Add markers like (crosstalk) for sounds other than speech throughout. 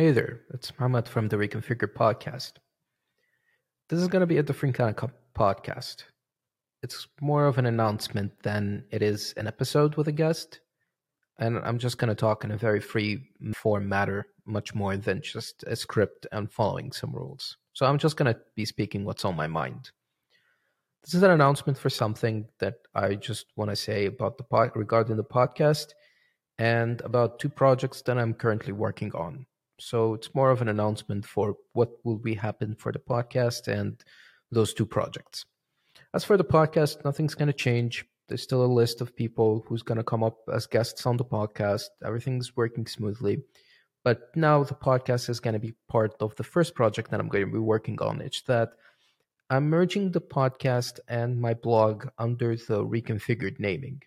Hey there, it's Mohammed from the Reconfigure podcast. This is going to be a different kind of podcast. It's more of an announcement than it is an episode with a guest. And I'm just going to talk in a very free form matter, much more than just a script and following some rules. So I'm just going to be speaking what's on my mind. This is an announcement for something that I just want to say about the regarding the podcast and about two projects that I'm currently working on. So it's more of an announcement for what will be happen for the podcast and those two projects. As for the podcast, nothing's going to change. There's still a list of people who's going to come up as guests on the podcast. Everything's working smoothly. But now the podcast is going to be part of the first project that I'm going to be working on. It's that I'm merging the podcast and my blog under the reconfigured naming.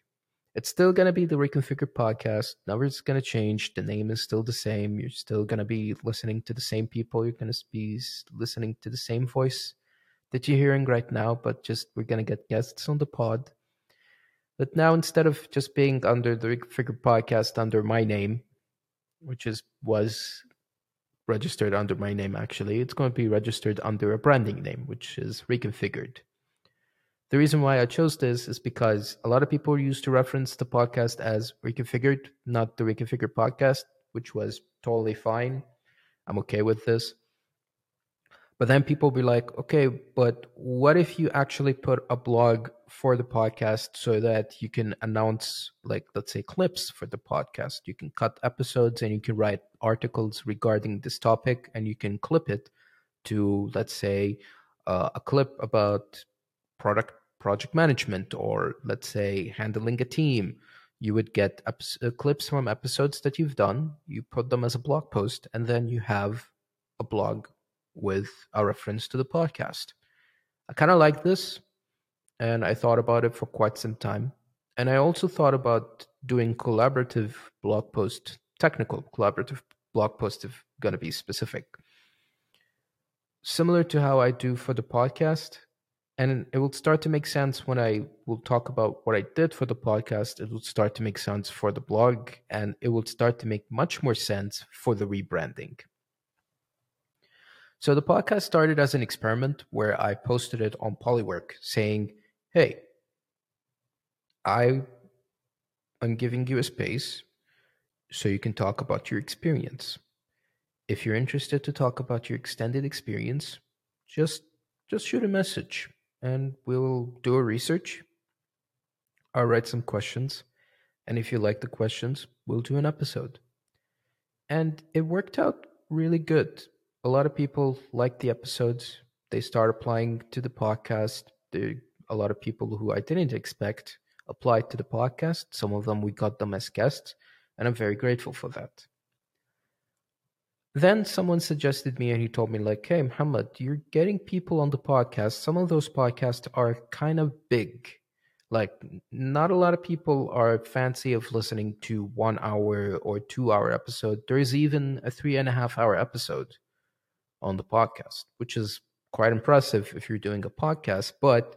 It's still going to be the Reconfigured podcast. Nothing's going to change. The name is still the same. You're still going to be listening to the same people. You're going to be listening to the same voice that you're hearing right now, but just we're going to get guests on the pod. But now, instead of just being under the Reconfigured podcast under my name, which is was registered under my name actually, it's going to be registered under a branding name, which is Reconfigured. The reason why I chose this is because a lot of people used to reference the podcast as reconfigured, not the reconfigured podcast, which was totally fine. I'm okay with this. But then people be like, okay, but what if you actually put a blog for the podcast so that you can announce, like, let's say, clips for the podcast? You can cut episodes and you can write articles regarding this topic and you can clip it to, let's say, uh, a clip about product project management or let's say handling a team you would get uh, clips from episodes that you've done you put them as a blog post and then you have a blog with a reference to the podcast. I kind of like this and i thought about it for quite some time and i also thought about doing collaborative blog post technical collaborative blog post if going to be specific. Similar to how i do for the podcast and it will start to make sense when I will talk about what I did for the podcast. It will start to make sense for the blog, and it will start to make much more sense for the rebranding. So the podcast started as an experiment where I posted it on Polywork saying, Hey, I am giving you a space so you can talk about your experience. If you're interested to talk about your extended experience, just just shoot a message and we'll do a research. I'll write some questions. And if you like the questions, we'll do an episode. And it worked out really good. A lot of people liked the episodes. They start applying to the podcast. There, a lot of people who I didn't expect applied to the podcast. Some of them we got them as guests, and I'm very grateful for that. Then someone suggested me and he told me like, "Hey, Muhammad, you're getting people on the podcast. Some of those podcasts are kind of big. Like, not a lot of people are fancy of listening to one hour or two hour episode. There is even a three and a half hour episode on the podcast, which is quite impressive if you're doing a podcast. But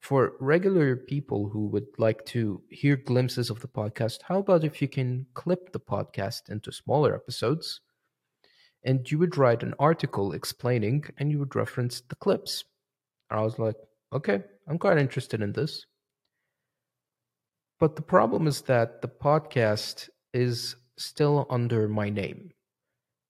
for regular people who would like to hear glimpses of the podcast, how about if you can clip the podcast into smaller episodes? And you would write an article explaining and you would reference the clips. And I was like, okay, I'm quite interested in this. But the problem is that the podcast is still under my name.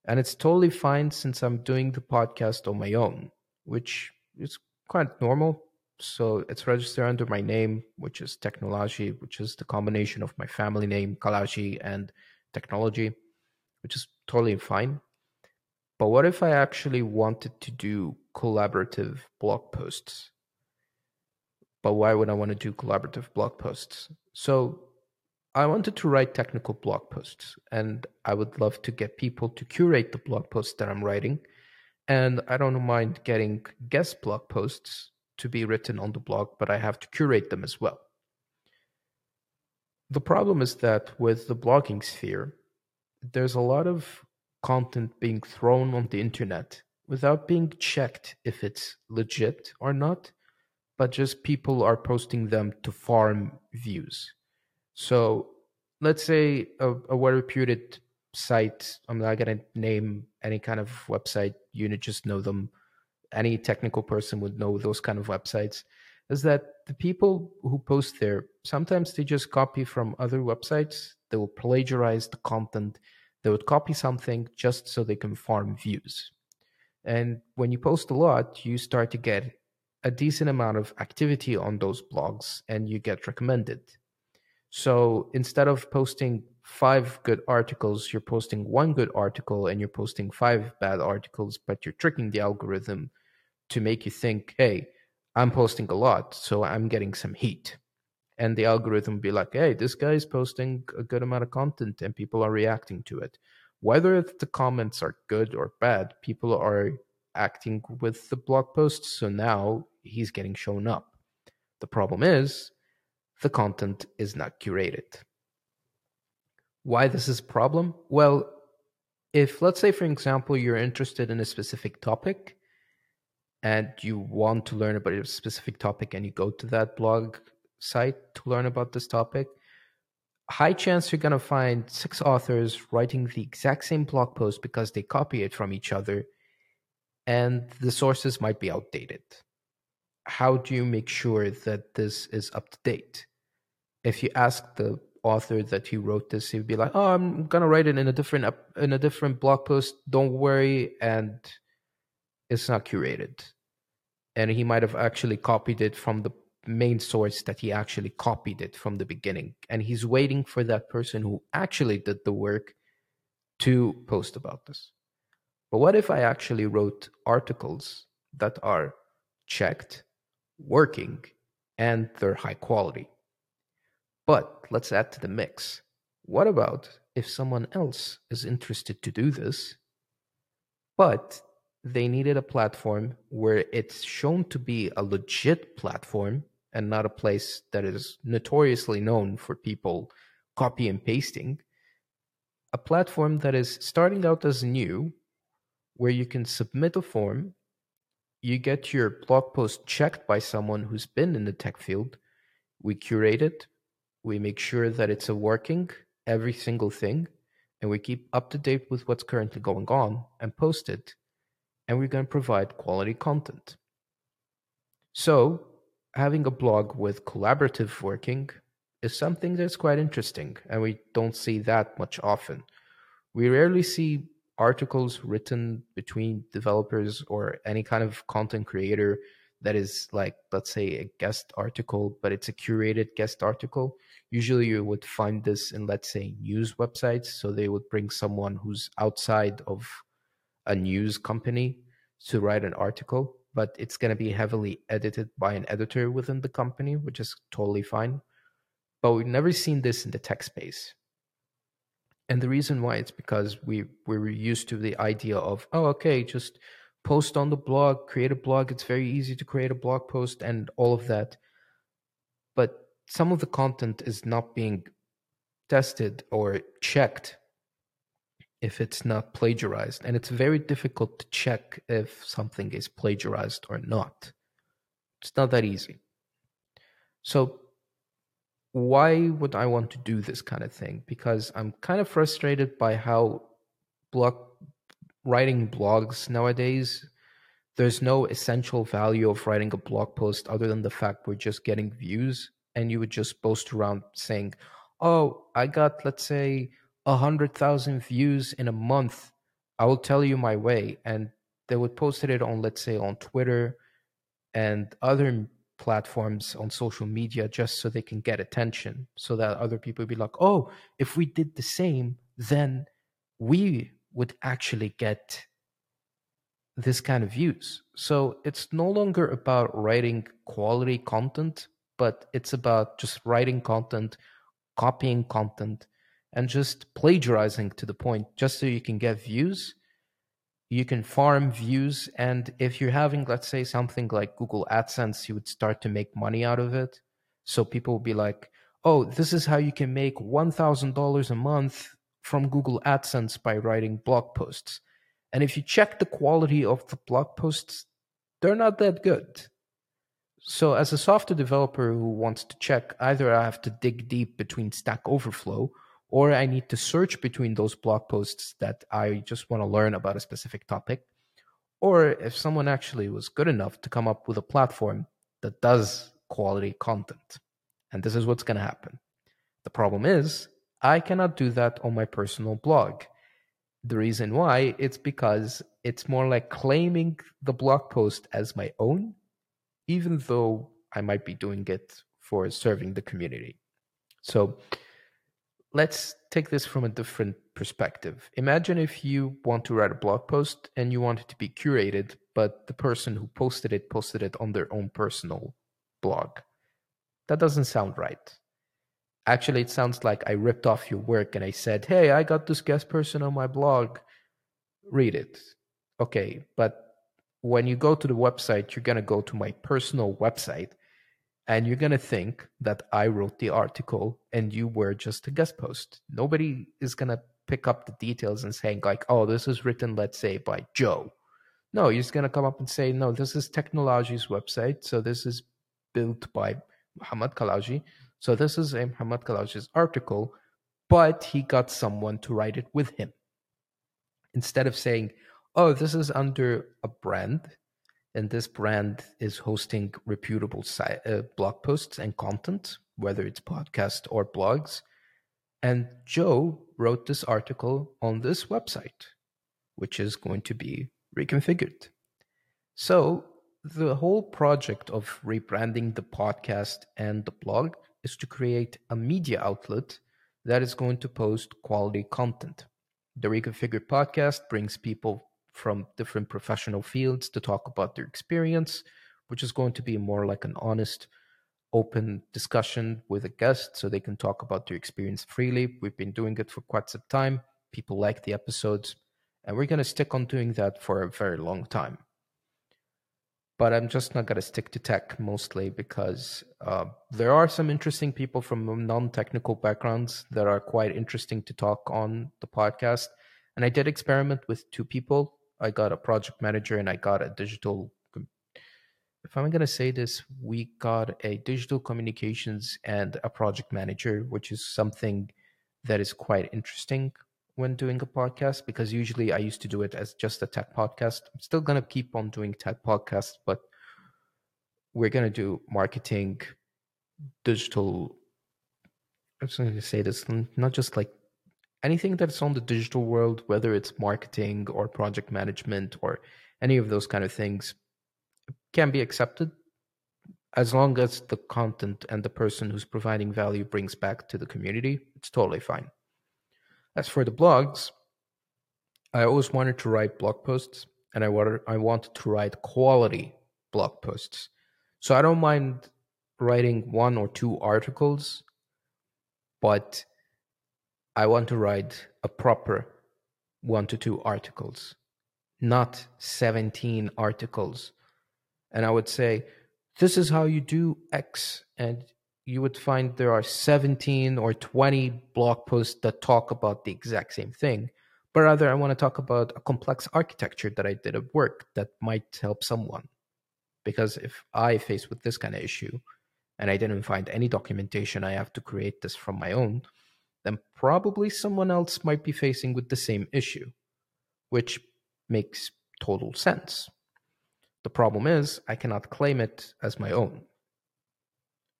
And it's totally fine since I'm doing the podcast on my own, which is quite normal. So it's registered under my name, which is Technology, which is the combination of my family name, Kalaji, and technology, which is totally fine. But what if I actually wanted to do collaborative blog posts? But why would I want to do collaborative blog posts? So I wanted to write technical blog posts and I would love to get people to curate the blog posts that I'm writing. And I don't mind getting guest blog posts to be written on the blog, but I have to curate them as well. The problem is that with the blogging sphere, there's a lot of content being thrown on the internet without being checked if it's legit or not, but just people are posting them to farm views. So let's say a, a well reputed site, I'm not going to name any kind of website, you just know them. Any technical person would know those kind of websites. Is that the people who post there, sometimes they just copy from other websites, they will plagiarize the content, they would copy something just so they can farm views. And when you post a lot, you start to get a decent amount of activity on those blogs and you get recommended. So instead of posting five good articles, you're posting one good article and you're posting five bad articles, but you're tricking the algorithm to make you think, hey, I'm posting a lot, so I'm getting some heat. And the algorithm be like, hey, this guy is posting a good amount of content and people are reacting to it. Whether the comments are good or bad, people are acting with the blog post. so now he's getting shown up. The problem is the content is not curated. Why this is a problem? Well, if let's say for example you're interested in a specific topic and you want to learn about a specific topic and you go to that blog site to learn about this topic, high chance you're going to find six authors writing the exact same blog post because they copy it from each other and the sources might be outdated. How do you make sure that this is up to date? If you ask the author that he wrote this, he'd be like, "Oh, I'm gonna write it in a different in a different blog post. Don't worry," and it's not curated. And he might have actually copied it from the main source that he actually copied it from the beginning, and he's waiting for that person who actually did the work to post about this. But what if I actually wrote articles that are checked, working, and they're high quality? But let's add to the mix. What about if someone else is interested to do this, but they needed a platform where it's shown to be a legit platform and not a place that is notoriously known for people copy and pasting? A platform that is starting out as new, where you can submit a form, you get your blog post checked by someone who's been in the tech field, we curate it, we make sure that it's a working every single thing and we keep up to date with what's currently going on and post it. And we're going to provide quality content. So having a blog with collaborative working is something that's quite interesting and we don't see that much often. We rarely see articles written between developers or any kind of content creator that is like let's say a guest article but it's a curated guest article. Usually you would find this in let's say news websites so they would bring someone who's outside of a news company to write an article but it's going to be heavily edited by an editor within the company which is totally fine. But we've never seen this in the tech space. And the reason why it's because we we're used to the idea of oh okay just post on the blog create a blog. It's very easy to create a blog post and all of that. But some of the content is not being tested or checked if it's not plagiarized. And it's very difficult to check if something is plagiarized or not. It's not that easy. So, why would I want to do this kind of thing? Because I'm kind of frustrated by how blog writing blogs nowadays there's no essential value of writing a blog post other than the fact we're just getting views and you would just post around saying, "Oh, I got let's say a hundred thousand views in a month. I will tell you my way," and they would post it on let's say on Twitter and other platforms on social media just so they can get attention, so that other people be like, "Oh, if we did the same, then we would actually get." this kind of views. So it's no longer about writing quality content, but it's about just writing content, copying content, and just plagiarizing to the point just so you can get views. You can farm views. And if you're having, let's say, something like Google AdSense, you would start to make money out of it. So people will be like, oh, this is how you can make $1,000 a month from Google AdSense by writing blog posts. And if you check the quality of the blog posts, they're not that good. So, as a software developer who wants to check, either I have to dig deep between Stack Overflow or I need to search between those blog posts that I just want to learn about a specific topic, or if someone actually was good enough to come up with a platform that does quality content. And this is what's going to happen. The problem is, I cannot do that on my personal blog. The reason why, it's because it's more like claiming the blog post as my own, even though I might be doing it for serving the community. So let's take this from a different perspective. Imagine if you want to write a blog post and you want it to be curated, but the person who posted it posted it on their own personal blog. That doesn't sound right. Actually, it sounds like I ripped off your work and I said, hey, I got this guest person on my blog. Read it. Okay, but when you go to the website, you're going to go to my personal website and you're going to think that I wrote the article and you were just a guest post. Nobody is going to pick up the details and saying, like, oh, this is written, let's say, by Joe. No, just going to come up and say, no, this is Technology's website. So this is built by Muhammad Kalaji. So this is a Muhammad Kalaji's article, but he got someone to write it with him. Instead of saying, oh, this is under a brand, and this brand is hosting reputable uh, blog posts and content, whether it's podcast or blogs. And Joe wrote this article on this website, which is going to be reconfigured. So the whole project of rebranding the podcast and the blog is to create a media outlet that is going to post quality content. The Reconfigured podcast brings people from different professional fields to talk about their experience, which is going to be more like an honest, open discussion with a guest so they can talk about their experience freely. We've been doing it for quite some time. People like the episodes, and we're going to stick on doing that for a very long time but I'm just not going to stick to tech mostly because uh, there are some interesting people from non-technical backgrounds that are quite interesting to talk on the podcast. And I did experiment with two people. I got a project manager and I got a digital. If I'm going to say this, we got a digital communications and a project manager, which is something that is quite interesting when doing a podcast because usually I used to do it as just a tech podcast. I'm still going to keep on doing tech podcasts, but we're going to do marketing, digital. I'm just going to say this, not just like anything that's on the digital world, whether it's marketing or project management or any of those kind of things, can be accepted as long as the content and the person who's providing value brings back to the community. It's totally fine. As for the blogs, I always wanted to write blog posts and I wanted I wanted to write quality blog posts. So I don't mind writing one or two articles, but I want to write a proper one to two articles, not 17 articles. And I would say, this is how you do X, and you would find there are 17 or 20 blog posts that talk about the exact same thing. But rather, I want to talk about a complex architecture that I did at work that might help someone. Because if I face with this kind of issue and I didn't find any documentation, I have to create this from my own, then probably someone else might be facing with the same issue, which makes total sense. The problem is I cannot claim it as my own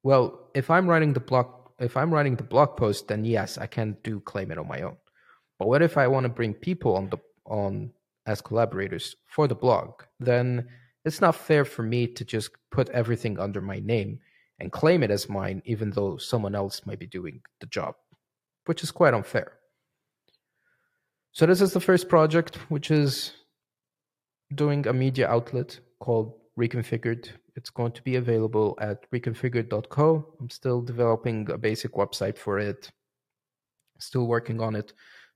well, if I'm writing the blog, if I'm writing the blog post, then yes, I can do claim it on my own. But what if I want to bring people on the on as collaborators for the blog? Then it's not fair for me to just put everything under my name and claim it as mine, even though someone else might be doing the job, which is quite unfair. So this is the first project, which is doing a media outlet called Reconfigured it's going to be available at reconfigured.co. I'm still developing a basic website for it, still working on it.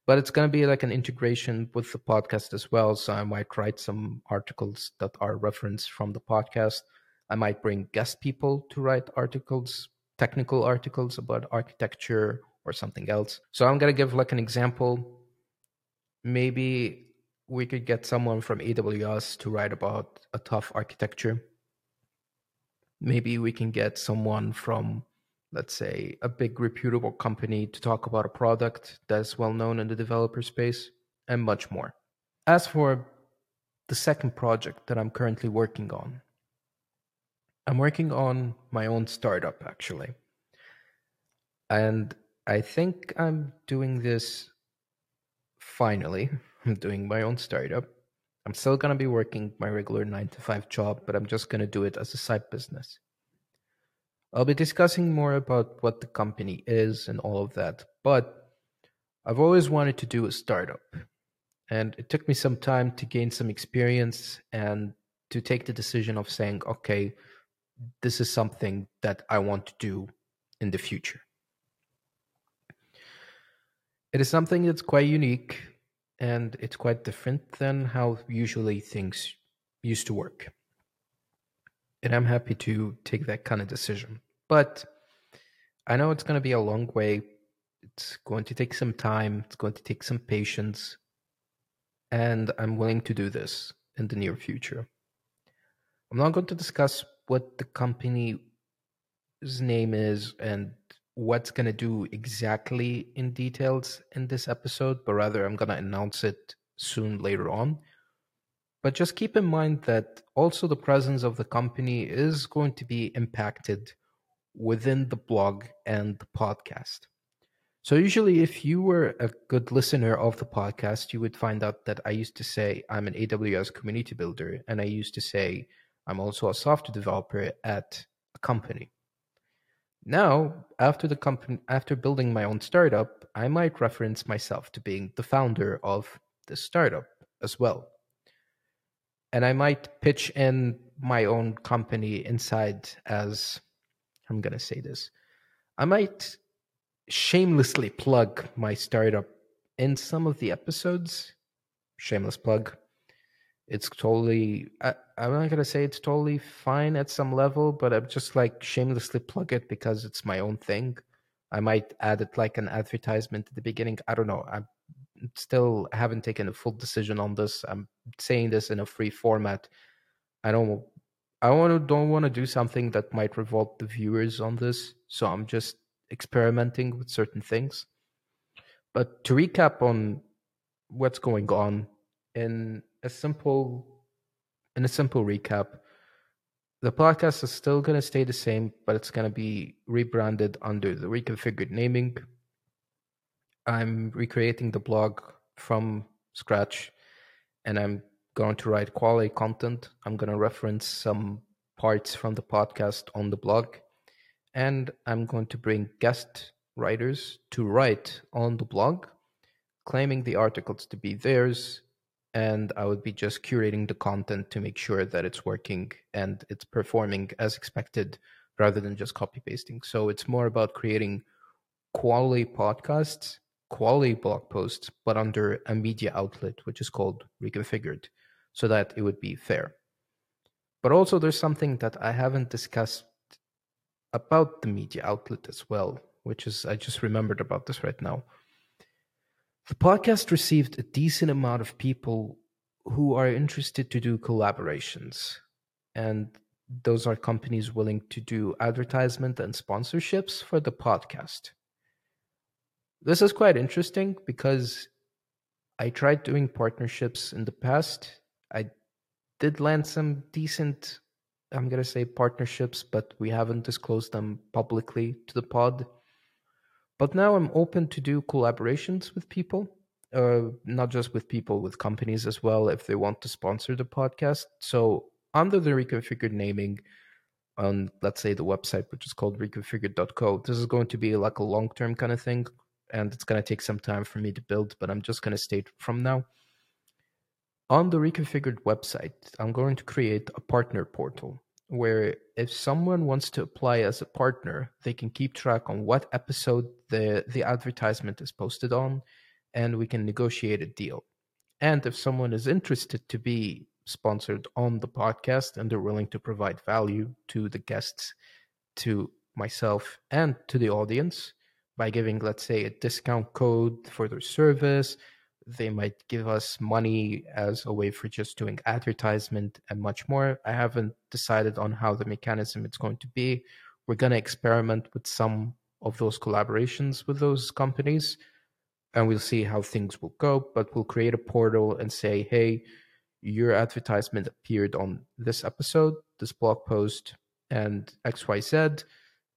But it's going to be like an integration with the podcast as well. So I might write some articles that are referenced from the podcast. I might bring guest people to write articles, technical articles about architecture or something else. So I'm going to give like an example. Maybe we could get someone from AWS to write about a tough architecture maybe we can get someone from let's say, a big reputable company to talk about a product that's well known in the developer space, and much more. As for the second project that I'm currently working on, I'm working on my own startup actually. And I think I'm doing this finally. (laughs) I'm doing my own startup. I'm still going to be working my regular 9 to 5 job, but I'm just going to do it as a side business. I'll be discussing more about what the company is and all of that, but I've always wanted to do a startup. And it took me some time to gain some experience and to take the decision of saying, okay, this is something that I want to do in the future. It is something that's quite unique and it's quite different than how usually things used to work. And I'm happy to take that kind of decision. But I know it's going to be a long way. It's going to take some time, it's going to take some patience. And I'm willing to do this in the near future. I'm not going to discuss what the company's name is and what's going to do exactly in details in this episode, but rather I'm going to announce it soon later on. But just keep in mind that also the presence of the company is going to be impacted within the blog and the podcast. So, usually, if you were a good listener of the podcast, you would find out that I used to say I'm an AWS community builder, and I used to say I'm also a software developer at a company. Now, after the company, after building my own startup, I might reference myself to being the founder of the startup as well. And I might pitch in my own company inside as I'm going to say this. I might shamelessly plug my startup in some of the episodes. Shameless plug it's totally I, i'm not gonna say it's totally fine at some level but i'm just like shamelessly plug it because it's my own thing. I might add it like an advertisement at the beginning. I don't know. I'm still haven't taken a full decision on this. I'm saying this in a free format. I don't i want to don't want to do something that might revolt the viewers on this so i'm just experimenting with certain things. But to recap on what's going on in a simple in a simple recap the podcast is still going to stay the same but it's going to be rebranded under the reconfigured naming. I'm recreating the blog from scratch and i'm going to write quality content. I'm going to reference some parts from the podcast on the blog and i'm going to bring guest writers to write on the blog claiming the articles to be theirs and I would be just curating the content to make sure that it's working and it's performing as expected rather than just copy pasting. So it's more about creating quality podcasts, quality blog posts, but under a media outlet, which is called Reconfigured, so that it would be fair. But also, there's something that I haven't discussed about the media outlet as well, which is, I just remembered about this right now the podcast received a decent amount of people who are interested to do collaborations. And those are companies willing to do advertisement and sponsorships for the podcast. This is quite interesting because I tried doing partnerships in the past. I did land some decent, I'm going to say partnerships, but we haven't disclosed them publicly to the pod. But now I'm open to do collaborations with people, uh, not just with people, with companies as well, if they want to sponsor the podcast. So under the reconfigured naming on, let's say, the website, which is called reconfigured.co, this is going to be like a long term kind of thing. And it's going to take some time for me to build, but I'm just going to state from now. On the reconfigured website, I'm going to create a partner portal where if someone wants to apply as a partner, they can keep track on what episode the, the advertisement is posted on, and we can negotiate a deal. And if someone is interested to be sponsored on the podcast and they're willing to provide value to the guests, to myself, and to the audience by giving, let's say, a discount code for their service, they might give us money as a way for just doing advertisement and much more. I haven't decided on how the mechanism it's going to be. we're going to experiment with some of those collaborations with those companies and we'll see how things will go. But we'll create a portal and say, hey, your advertisement appeared on this episode, this blog post, and XYZ.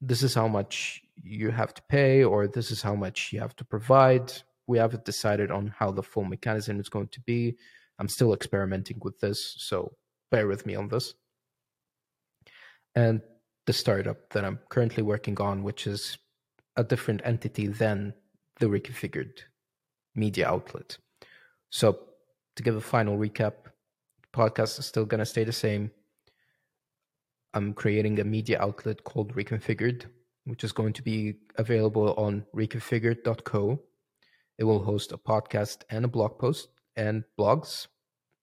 This is how much you have to pay, or this is how much you have to provide. We haven't decided on how the full mechanism is going to be. I'm still experimenting with this, so bear with me on this. And the startup that I'm currently working on, which is a different entity than the reconfigured media outlet. So, to give a final recap, the podcast is still going to stay the same. I'm creating a media outlet called Reconfigured, which is going to be available on reconfigured.co. It will host a podcast and a blog post and blogs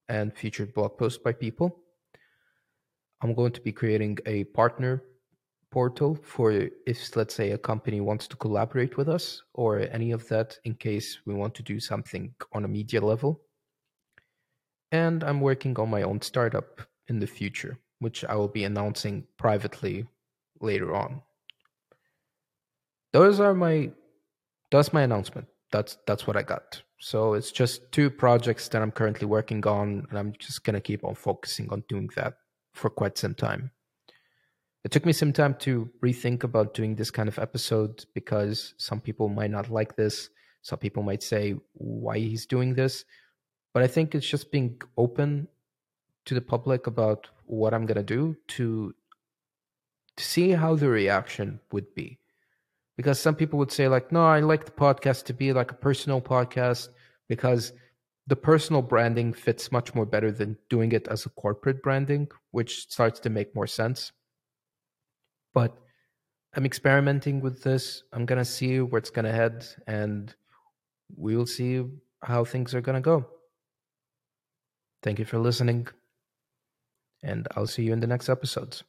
and featured blog posts by people. I'm going to be creating a partner portal for if, let's say, a company wants to collaborate with us or any of that in case we want to do something on a media level. And I'm working on my own startup in the future, which I will be announcing privately later on. Those are my that's my announcement. That's that's what I got. So it's just two projects that I'm currently working on and I'm just to keep on focusing on doing that for quite some time it took me some time to rethink about doing this kind of episode because some people might not like this. Some people might say why he's doing this. But I think it's just being open to the public about what I'm gonna do to to see how the reaction would be. Because some people would say, like, no, I like the podcast to be like a personal podcast because the personal branding fits much more better than doing it as a corporate branding, which starts to make more sense but I'm experimenting with this. I'm gonna see where it's gonna head, and we will see how things are gonna go. Thank you for listening, and I'll see you in the next episodes.